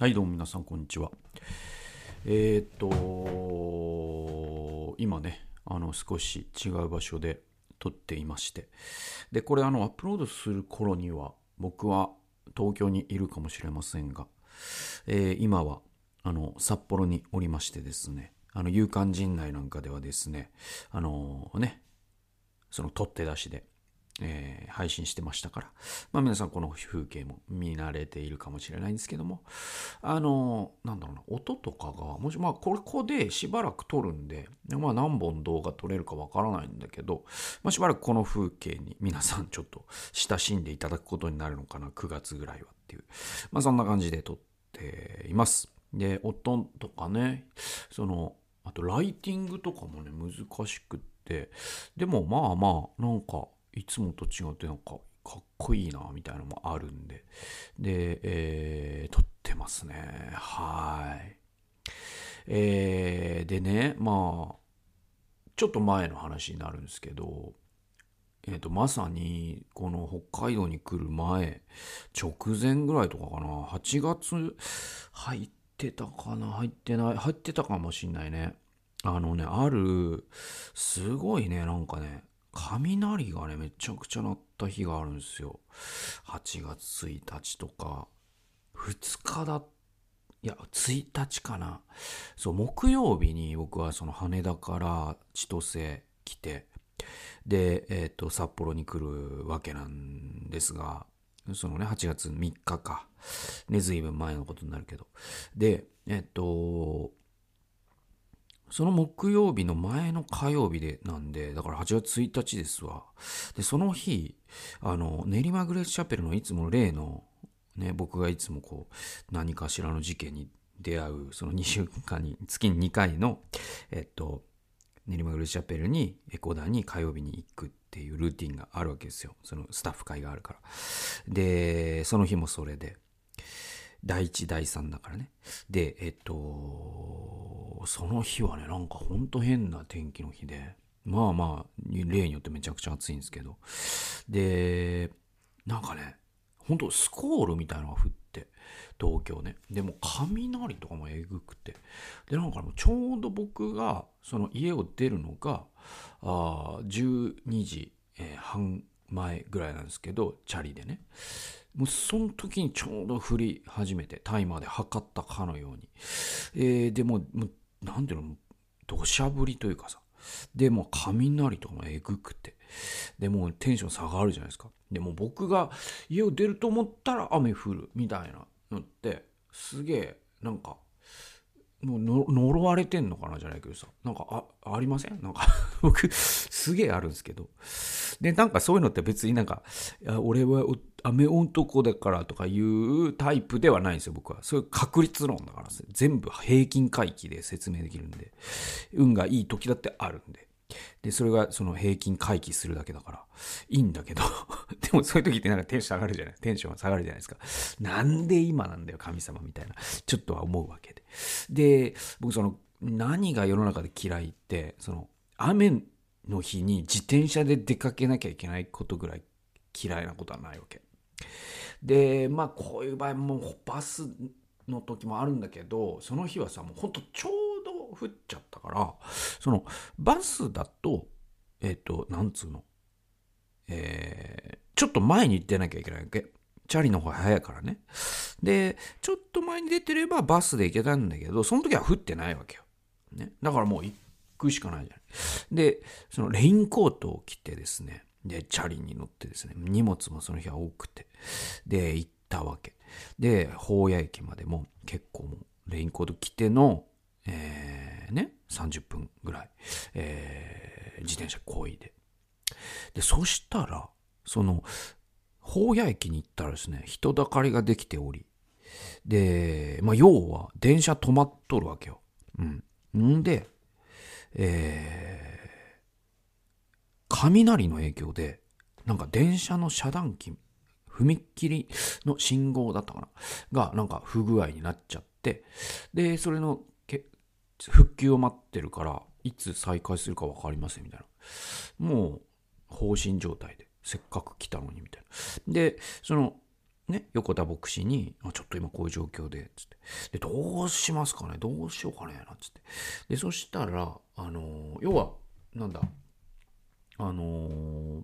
はい、どうも皆さん、こんにちは。えー、っと、今ね、あの、少し違う場所で撮っていまして、で、これ、あの、アップロードする頃には、僕は東京にいるかもしれませんが、えー今は、あの、札幌におりましてですね、あの、勇敢陣内なんかではですね、あのね、その取って出しで、えー配信してましたから、まあ皆さんこの風景も見慣れているかもしれないんですけども、あのなんだろうな、音とかが、もし、まあこここでしばらく撮るんで、まあ何本動画撮れるかわからないんだけど、まあしばらくこの風景に皆さんちょっと親しんでいただくことになるのかな、9月ぐらいはっていう、まあそんな感じで撮っています。で、音とかね、その、あとライティングとかもね、難しくって、でもまあまあ、なんか、いつもと違ってなんか、かっこいいな、みたいなのもあるんで、で、えー撮ってますね。はい。えーでね、まあ、ちょっと前の話になるんですけど、えーと、まさに、この北海道に来る前、直前ぐらいとかかな、8月入ってたかな、入ってない、入ってたかもしんないね。あのね、ある、すごいね、なんかね、雷がね、めちゃくちゃ鳴った日があるんですよ。8月1日とか、2日だ、いや、1日かな。そう、木曜日に僕はその羽田から千歳来て、で、えっ、と、札幌に来るわけなんですが、そのね、8月3日か。ね、ずいぶん前のことになるけど。で、えっ、と、その木曜日の前の火曜日でなんで、だから8月1日ですわ。で、その日、あの、練馬グレースチャペルのいつも例の、ね、僕がいつもこう、何かしらの事件に出会う、その2週間に、月に2回の、えっと、練馬グレースチャペルに、エコダに火曜日に行くっていうルーティンがあるわけですよ。そのスタッフ会があるから。で、その日もそれで、第1、第3だからね。で、えっと、その日はね、なんかほんと変な天気の日で、まあまあ、例によってめちゃくちゃ暑いんですけど、で、なんかね、ほんとスコールみたいなのが降って、東京ね。でも雷とかもえぐくて。で、なんかちょうど僕が、その家を出るのが、あ12時、えー半前ぐらいなんですけど、チャリでね。もうその時にちょうど降り始めて、タイマーで測ったかのように。えーでも、もうなんていうの、土砂降りというかさ。で、もう雷とかもえぐくて。で、もうテンション下がるじゃないですか。でも僕が家を出ると思ったら雨降るみたいなのって、すげえ、なんか、の呪われてんのかなじゃないけどさ。なんか、あ、ありません？なんか、僕、すげえあるんですけど。で、なんかそういうのって別になんか、俺はお雨男だからとかいうタイプではないんですよ、僕は。そういう確率論だから全部平均回帰で説明できるんで。運がいい時だってあるんで。で、それがその平均回帰するだけだから、いいんだけど、でもそういう時ってなんかテンション上がるじゃない？テンション下がるじゃないですか。なんで今なんだよ、神様みたいな。ちょっとは思うわけで。で、僕その、何が世の中で嫌いって、その、雨の日に自転車で出かけなきゃいけないことぐらい嫌いなことはないわけ。で、まあこういう場合もバスの時もあるんだけど、その日はさ、もうほんとち降っちゃったから、そのバスだと、えっ、と、なんつうの、えーちょっと前に出なきゃいけないわけ。チャリの方が早いからね。で、ちょっと前に出てればバスで行けたんだけど、その時は降ってないわけよ。ね。だからもう行くしかないじゃない。で、そのレインコートを着てですね、で、チャリに乗ってですね、荷物もその日は多くて、で、行ったわけ。で、宝谷駅までも結構もうレインコート着ての、30分ぐらい、えー、自転車こいで。で、そしたら、その、宝谷駅に行ったらですね、人だかりができており、で、まあ、要は、電車止まっとるわけよ。うん。んで、えー、雷の影響で、なんか電車の遮断機、踏切の信号だったかなが、なんか不具合になっちゃって、で、それの復旧を待ってるから、いつ再開するか分かりませんみたいな。もう、放心状態で、せっかく来たのにみたいな。で、その、ね、横田牧師に、あちょっと今こういう状況で、つって。で、どうしますかね？どうしようかね？なんつって。で、そしたら、あのー要は、なんだ、あのー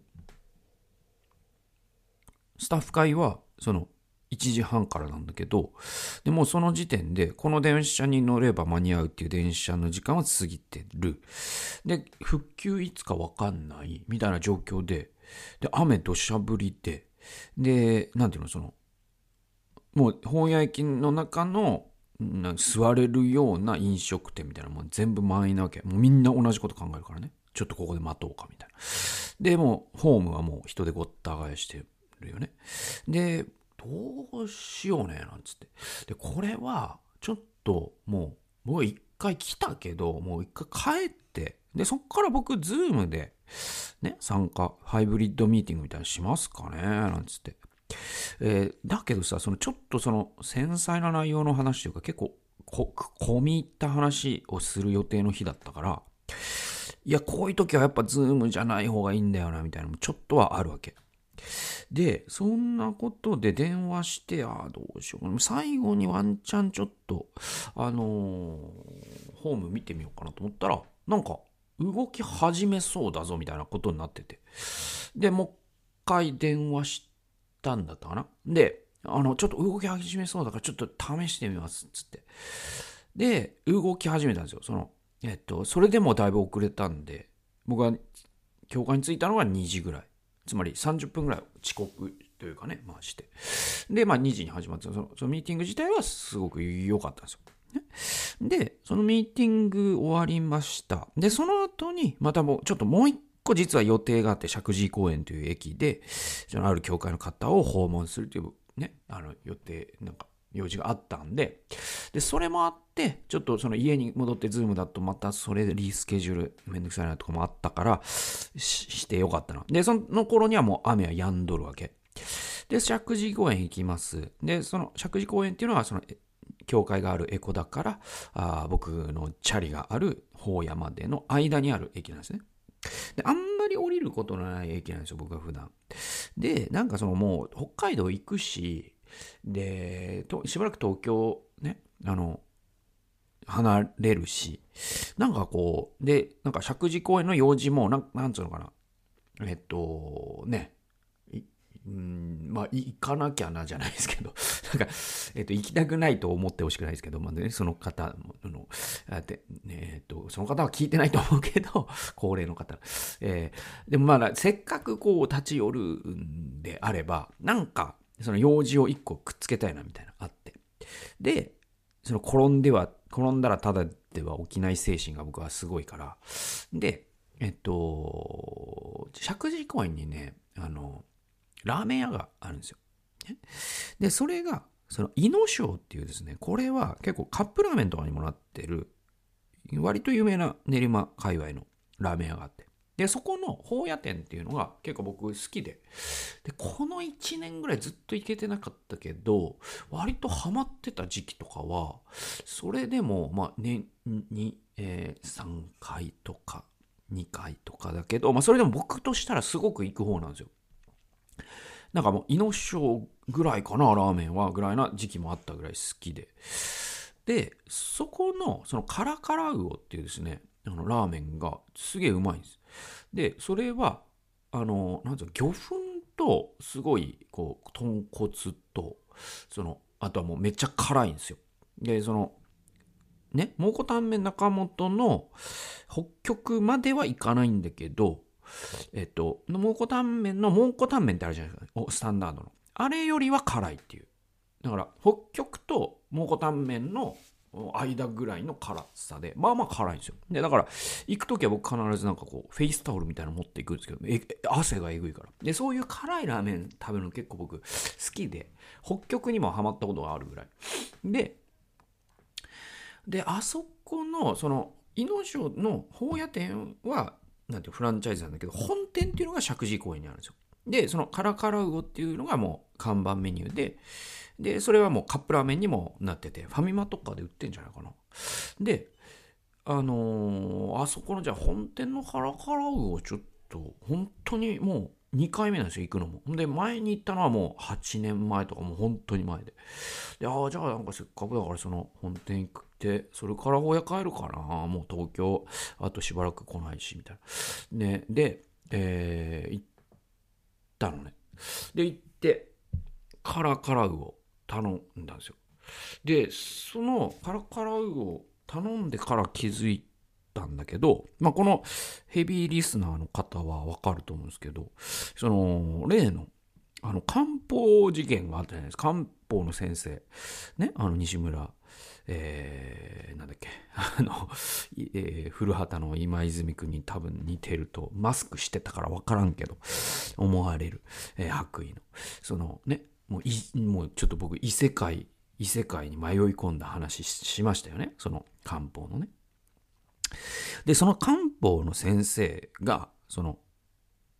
スタッフ会は、その、1時半からなんだけど、でもその時点で、この電車に乗れば間に合うっていう電車の時間は過ぎてる。で、復旧いつかわかんないみたいな状況で、で、雨土砂降りで、で、なんていうの、その、もう本屋駅の中の座れるような飲食店みたいなもん全部満員なわけ。もうみんな同じこと考えるからね。ちょっとここで待とうかみたいな。で、もうホームはもう人でごった返してるよね。で、どうしようね、なんつって。で、これはちょっともう、もう一回来たけど、もう一回帰って、で、そっから僕、ズームで、ね、参加、ハイブリッドミーティングみたいなのしますかねなんつって。えーだけどさ、そのちょっとその繊細な内容の話というか結構こ込み入った話をする予定の日だったから、いや、こういう時はやっぱズームじゃない方がいいんだよな、みたいなのもちょっとはあるわけ。で、そんなことで電話して、ああ、どうしようかな。最後にワンチャンちょっと、あのーホーム見てみようかなと思ったら、なんか、動き始めそうだぞ、みたいなことになってて。で、もう一回電話したんだったかな。で、あの、ちょっと動き始めそうだから、ちょっと試してみます、つって。で、動き始めたんですよ。その、えっと、それでもだいぶ遅れたんで、僕は教会に着いたのが2時ぐらい。つまり30分ぐらい遅刻というかね、まあして。で、まあ2時に始まって、そのそのミーティング自体はすごく良かったんですよ。で、そのミーティング終わりました。で、その後に、またもう、ちょっともう一個実は予定があって、石神井公園という駅で、そのある教会の方を訪問するというね、あの予定、なんか、用事があったんで、で、それもあって、ちょっとその家に戻ってズームだとまたそれでリスケジュールめんどくさいなとかもあったから、してよかったな。で、その頃にはもう雨は止んどるわけ。で、石神井公園行きます。で、その石神井公園っていうのは、その、教会があるエコだから、あ僕のチャリがある法屋までの間にある駅なんですね。で、あんまり降りることのない駅なんですよ、僕は普段。で、なんかそのもう北海道行くし、で、としばらく東京ね、あの、離れるし、なんかこう、で、なんか石神公園の用事も、なんなんつうのかな、えっと、ね、うん、まあ、行かなきゃなじゃないですけど、なんか、えっと、行きたくないと思ってほしくないですけど、まあね、その方の、あでねえっと、その方は聞いてないと思うけど、高齢の方。えーでもまあ、せっかくこう、立ち寄るんであれば、なんか、その用事を一個くっつけたいなみたいなあって。で、その転んでは、転んだらただでは起きない精神が僕はすごいから。で、えっと、石神井公園にね、あの、ラーメン屋があるんですよ。で、それが、その、イノショウっていうですね、これは結構カップラーメンとかにもなってる、割と有名な練馬界隈のラーメン屋があって。で、そこの宝屋店っていうのが結構僕好きで。で、この1年ぐらいずっと行けてなかったけど、割とハマってた時期とかは、それでも、まあ、年に、えー3回とか、2回とかだけど、まあ、それでも僕としたらすごく行く方なんですよ。なんかもう、イノショぐらいかな、ラーメンは、ぐらいな時期もあったぐらい好きで。で、そこの、そのカラカラウオっていうですね、あの、ラーメンがすげえうまいんです。で、それは、あの、なんつうの、魚粉と、すごい、こう、豚骨と、その、あとはもうめっちゃ辛いんですよ。で、その、ね、蒙古タンメン中本の北極まではいかないんだけど、えっと、蒙古タンメンの蒙古タンメンってあるじゃないですか。おスタンダードの。あれよりは辛いっていう。だから、北極と蒙古タンメンの間ぐらいの辛さで、まあまあ辛いんですよ。で、だから、行くときは僕必ずなんかこう、フェイスタオルみたいなの持っていくんですけど、汗がえぐいから。で、そういう辛いラーメン食べるの結構僕好きで、北極にもハマったことがあるぐらい。で、で、あそこの、その、イノショの宝屋店は、なんていうフランチャイズなんだけど、本店っていうのが石神井公園にあるんですよ。で、そのカラカラウオっていうのがもう看板メニューで、で、それはもうカップラーメンにもなってて、ファミマとかで売ってんじゃないかな。で、あのーあそこのじゃあ本店のカラカラウオちょっと、本当にもう2回目なんですよ、行くのも。で、前に行ったのはもう8年前とか、もう本当に前で。で、ああ、じゃあなんかせっかくだからその本店行って、それから親帰るかな。もう東京、あとしばらく来ないし、みたいな。ね、で、えー、行ったのね。で、行って、カラカラウを頼んだんですよ。で、そのカラカラウを頼んでから気づいたんだけど、まあ、このヘビーリスナーの方はわかると思うんですけど、その、例の、あの、漢方事件があったじゃないですか。漢方の先生。ね、あの、西村、えー、なんだっけ、あの、えー、古畑の今泉君に多分似てると、マスクしてたからわからんけど、思われる、えー、白衣の。そのね、もうい、もうちょっと僕、異世界、異世界に迷い込んだ話しましたよね。その漢方のね。で、その漢方の先生が、その、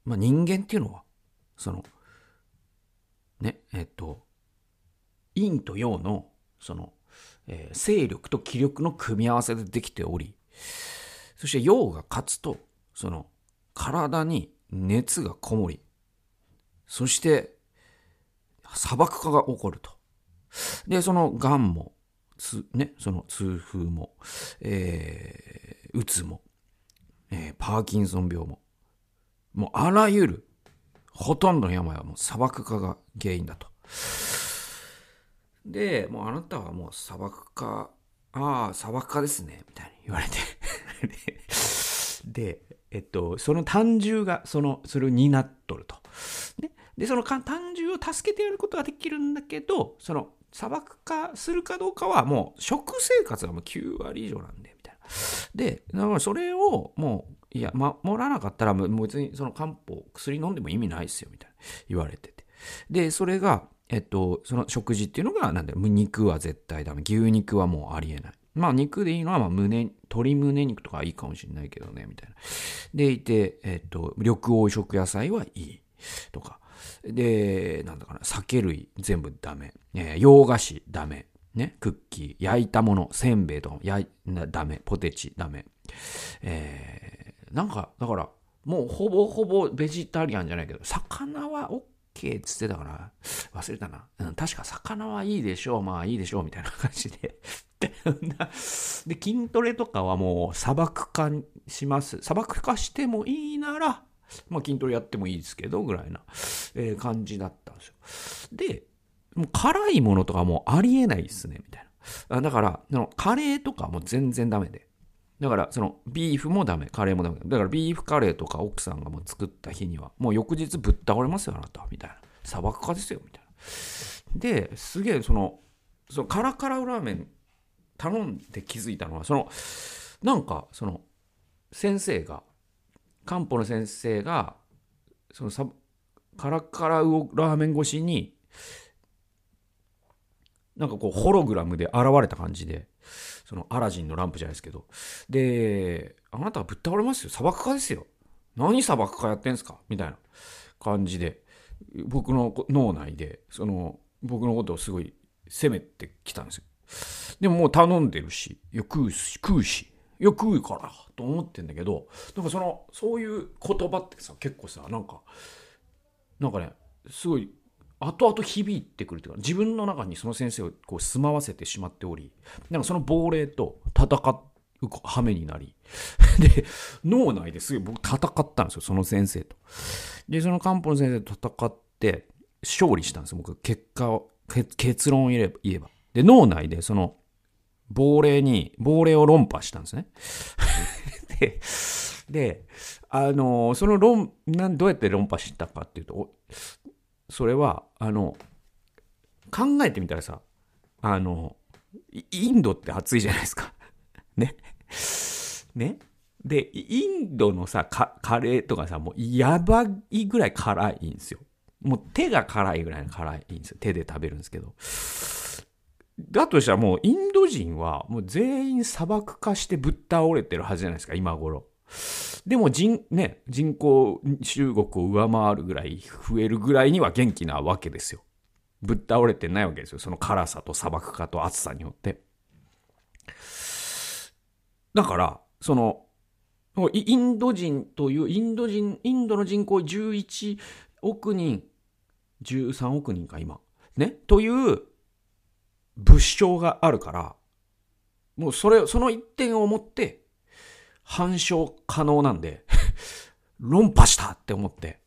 まあ、人間っていうのは、その、ね、えっと、陰と陽の、その、えー、勢力と気力の組み合わせでできており、そして陽が勝つと、その、体に熱がこもり、そして、砂漠化が起こると。で、その癌も、ね、その痛風も、えー、うつも、えー、パーキンソン病も、もうあらゆる、ほとんどの病はもう砂漠化が原因だと。で、もうあなたはもう砂漠化、ああ、砂漠化ですね、みたいに言われて で、えっと、その単獣が、その、それを担っとると。ね、で、その単獣を助けてやることができるんだけど、その砂漠化するかどうかはもう食生活がもう9割以上なんで、みたいな。で、だからそれをもう、いや、守らなかったらもう別にその漢方、薬飲んでも意味ないですよ、みたいな言われてて。で、それが、えっと、その食事っていうのが、なんだよ、肉は絶対ダメ。牛肉はもうありえない。まあ肉でいいのは、まあ胸、鶏胸肉とかいいかもしれないけどね、みたいな。でいて、えっと、緑黄色野菜はいい。とか。で、なんだかな、酒類全部ダメ。えー、洋菓子ダメ。ね、クッキー、焼いたもの、せんべいとかやいダメ。ポテチダメ。えー、なんか、だから、もうほぼほぼベジタリアンじゃないけど、魚は OK っつってたから、忘れたな。うん、確か魚はいいでしょう、まあいいでしょう、みたいな感じで。で、筋トレとかはもう砂漠化します。砂漠化してもいいなら、まあ、筋トレやってもいいですけど、ぐらいな、えー、感じだったんですよ。で、もう辛いものとかもうありえないですね、みたいな。だから、そのカレーとかも全然ダメで。だから、その、ビーフもダメ、カレーもダメ。だから、ビーフカレーとか奥さんがもう作った日には、もう翌日ぶっ倒れますよ、あなた、みたいな。砂漠化ですよ、みたいな。で、すげえ、その、そのカラカララーメン頼んで気づいたのは、その、なんか、その、先生が、漢方の先生がそのサカラカララーメン越しになんかこうホログラムで現れた感じでそのアラジンのランプじゃないですけど。であなたはぶっ倒れますよ。砂漠化ですよ。何砂漠化やってんすか？みたいな感じで僕の脳内でその僕のことをすごい責めてきたんですよ。でももう頼んでるしいや食うし食うし。よく言うからと思ってんだけどなんかそのそういう言葉ってさ結構さなんかなんかねすごい後々響いてくるというか自分の中にその先生をこう住まわせてしまっておりなんかその亡霊と戦う羽目になり で脳内ですげえ僕戦ったんですよその先生と。でその漢方の先生と戦って勝利したんですよ僕。結果を結論を言えば。で脳内でその亡霊に、亡霊を論破したんですね。で、で、あの、その論、なんどうやって論破したかっていうと、それは、あの、考えてみたらさ、あの、インドって暑いじゃないですか。ね。ね。で、インドのさ、カレーとかさ、もうやばいぐらい辛いんですよ。もう手が辛いぐらい辛いんですよ。手で食べるんですけど。だとしたらもうインド人はもう全員砂漠化してぶっ倒れてるはずじゃないですか、今頃。でも人、ね、人口中国を上回るぐらい増えるぐらいには元気なわけですよ。ぶっ倒れてないわけですよ。その辛さと砂漠化と暑さによって。だから、その、インド人という、インド人、インドの人口11億人、13億人か今。ね？という物証があるから、もうそれ、その一点をもって、反証可能なんで 論破したって思って、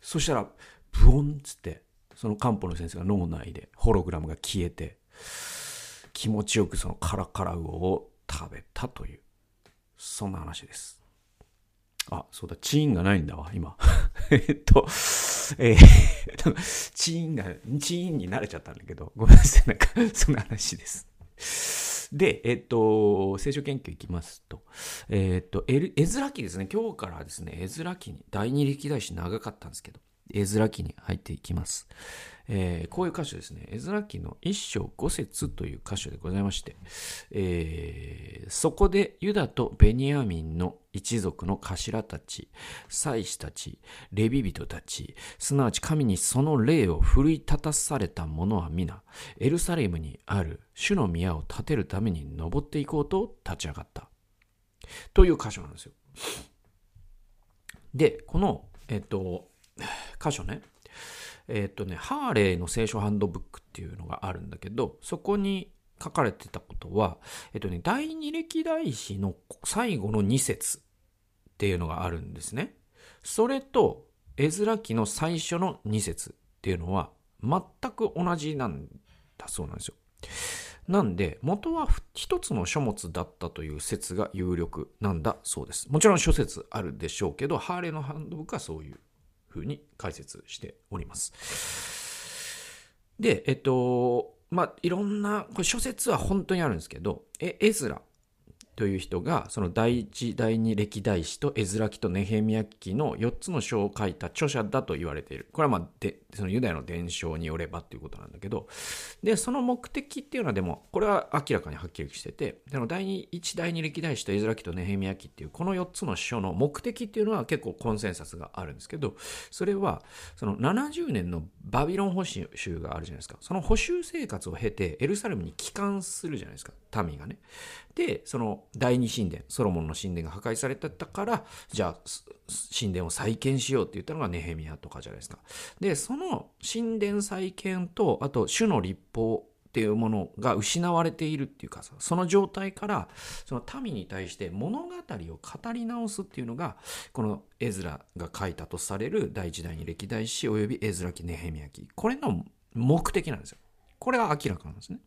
そしたら、ブオンっつって、その漢方の先生が脳内でホログラムが消えて、気持ちよくそのカラカラウオを食べたという、そんな話です。あ、そうだ、チーンがないんだわ、今。えっと、えー、チーンが、チーンに慣れちゃったんだけど、ごめんなさい、なんか、そんな話です。で、えっと、聖書研究いきますと、えっと、エエズラ記ですね、今日からですね、エズラ記に、第二歴代史長かったんですけど、エズラ記に入っていきます。えー、こういう箇所ですね。エズラ記の一章五節という箇所でございまして、えー、そこでユダとベニヤミンの一族の頭たち、祭司たち、レビ人たち、すなわち神にその霊を奮い立たされた者は皆、エルサレムにある主の宮を建てるために登っていこうと立ち上がった。という箇所なんですよ。で、この、えっと、箇所ね、えっ、とね、ハーレーの聖書ハンドブックっていうのがあるんだけど、そこに書かれてたことは、えっ、とね、第二歴代史の最後の2節っていうのがあるんですね。それと、絵面記の最初の2節っていうのは全く同じなんだそうなんですよ。なんで、元は一つの書物だったという説が有力なんだそうです。もちろん諸説あるでしょうけど、ハーレーのハンドブックはそういうふうに解説しております。で、えっと、まあ、いろんな、これ諸説は本当にあるんですけど、え、エズラという人が、その第一、第二歴代史とエズラ記とネヘミヤ記の4つの書を書いた著者だと言われている。これはまあ、で、そのユダヤの伝承によればっていうことなんだけど、で、その目的っていうのはでも、これは明らかにはっきりしてて、でも第一、第二歴代史とエズラ記とネヘミヤ記っていう、この4つの書の目的っていうのは結構コンセンサスがあるんですけど、それは、その70年のバビロン保守があるじゃないですか。その保守生活を経て、エルサレムに帰還するじゃないですか。民がね。で、その第二神殿、ソロモンの神殿が破壊されてたから、じゃあ神殿を再建しようって言ったのがネヘミヤとかじゃないですか。で、その神殿再建と、あと主の立法っていうものが失われているっていうかその状態からその民に対して物語を語り直すっていうのがこのエズラが書いたとされる第一代に歴代史及びエズラ記ネヘミヤ記。これの目的なんですよ。これは明らかなんですね。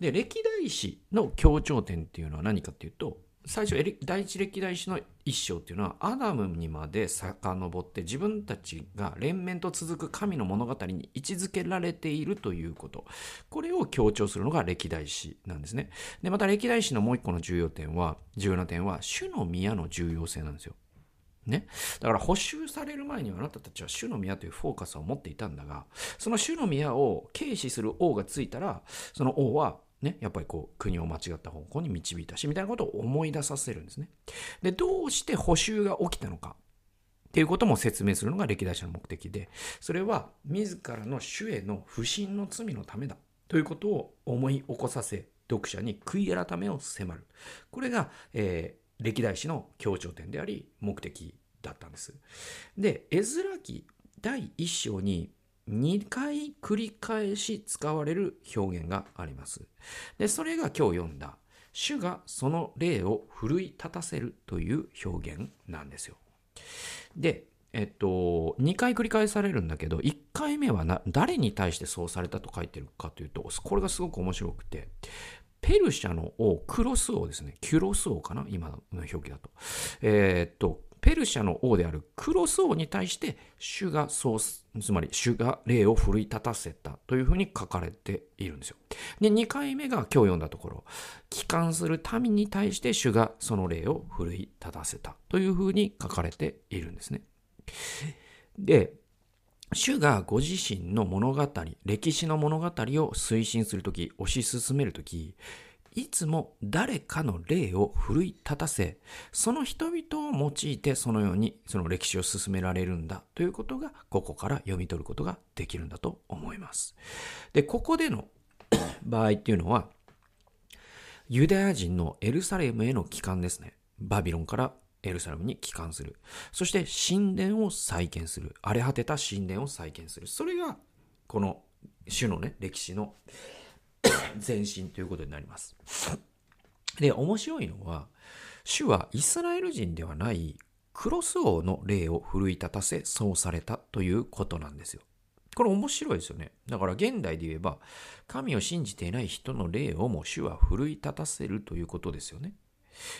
で、歴代史の強調点っていうのは何かっていうと、最初、第一歴代史の一章っていうのは、アダムにまで遡って自分たちが連綿と続く神の物語に位置づけられているということ。これを強調するのが歴代史なんですね。で、また歴代史のもう一個の重要点は、重要な点は、主の宮の重要性なんですよ。ね。だから補修される前にはあなたたちは主の宮というフォーカスを持っていたんだが、その主の宮を軽視する王がついたら、その王はね、やっぱりこう国を間違った方向に導いたし、みたいなことを思い出させるんですね。で、どうして補修が起きたのかっていうことも説明するのが歴代史の目的で、それは自らの主への不信の罪のためだということを思い起こさせ、読者に悔い改めを迫る。これが、えー、歴代史の強調点であり、目的だったんです。で、絵面記第1章に2回繰り返し使われる表現があります。で、それが今日読んだ、主がその霊を奮い立たせるという表現なんですよ。で、えっと、2回繰り返されるんだけど、1回目は誰に対してそうされたと書いてるかというと、これがすごく面白くて、ペルシャの王、クロス王ですね。キュロス王かな？今の表記だと。えー、っと、ペルシャの王であるクロス王に対して主がそうつまり主が霊を奮い立たせたというふうに書かれているんですよ。で、2回目が今日読んだところ、帰還する民に対して主がその霊を奮い立たせたというふうに書かれているんですね。で、主がご自身の物語、歴史の物語を推進するとき、推し進めるとき、いつも誰かの霊を奮い立たせ、その人々を用いてそのようにその歴史を進められるんだということが、ここから読み取ることができるんだと思います。で、ここでの 場合っていうのは、ユダヤ人のエルサレムへの帰還ですね。バビロンからエルサレムに帰還する。そして神殿を再建する。荒れ果てた神殿を再建する。それが、この主のね、歴史の 前進ということになります。で、面白いのは、主はイスラエル人ではないクロス王の霊を奮い立たせ、そうされたということなんですよ。これ面白いですよね。だから現代で言えば、神を信じていない人の霊をも主は奮い立たせるということですよね。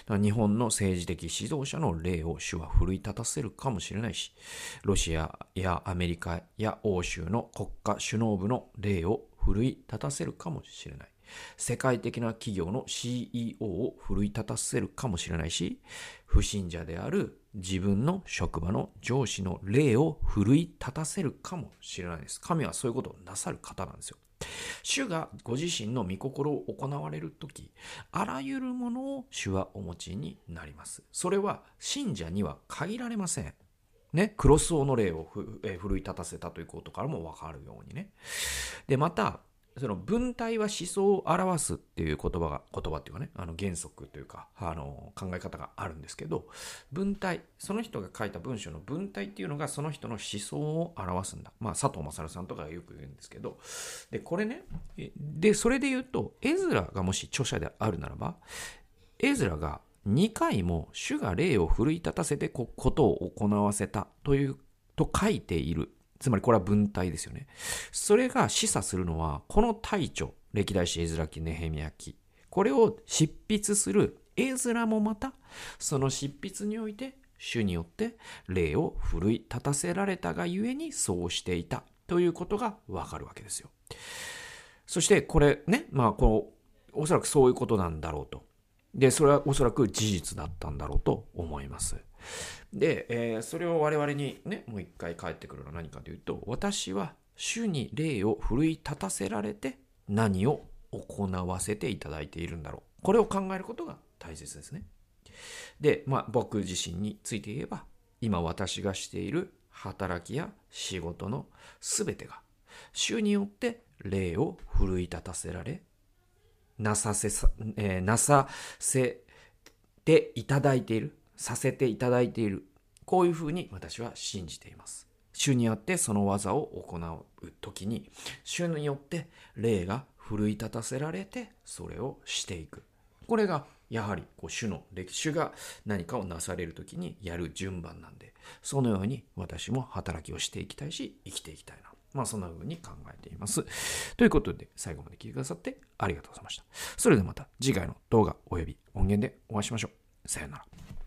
日本の政治的指導者の例を主は奮い立たせるかもしれないし、ロシアやアメリカや欧州の国家首脳部の例を奮い立たせるかもしれない。世界的な企業の CEO を奮い立たせるかもしれないし、不信者である自分の職場の上司の霊を奮い立たせるかもしれないです。神はそういうことをなさる方なんですよ。主がご自身の御心を行われるとき、あらゆるものを主はお持ちになります。それは信者には限られません。ね、クロスオの霊を奮い立たせたということからもわかるようにね。で、また、その文体は思想を表すっていう言葉が、言葉っていうかね、あの原則というか、あの考え方があるんですけど、文体、その人が書いた文章の文体っていうのがその人の思想を表すんだ。まあ、佐藤勝さんとかがよく言うんですけど、で、これね、で、それで言うと、エズラがもし著者であるならば、エズラが2回も主が霊を奮い立たせてことを行わせたという、と書いているつまりこれは文体ですよね。それが示唆するのは、この大著、歴代史エズラ記、ネヘミヤ記。これを執筆するエズラもまた、その執筆において、主によって霊を奮い立たせられたがゆえにそうしていたということがわかるわけですよ。そしてこれね、まあこの、おそらくそういうことなんだろうと。で、それはおそらく事実だったんだろうと思います。で、えー、それを我々にね、もう一回返ってくるのは何かというと、私は主に霊を奮い立たせられて何を行わせていただいているんだろう。これを考えることが大切ですね。で、まあ僕自身について言えば、今私がしている働きや仕事のすべてが、主によって霊を奮い立たせられ、なさせさ、えー、なさせていただいている。させていただいている。こういうふうに私は信じています。主によってその技を行う時に、主によって霊が奮い立たせられて、それをしていく。これがやはりこう主の歴史が何かをなされる時にやる順番なんで、そのように私も働きをしていきたいし、生きていきたいな。まあそんな風に考えています。ということで、最後まで聞いてくださってありがとうございました。それではまた次回の動画及び音源でお会いしましょう。さよなら。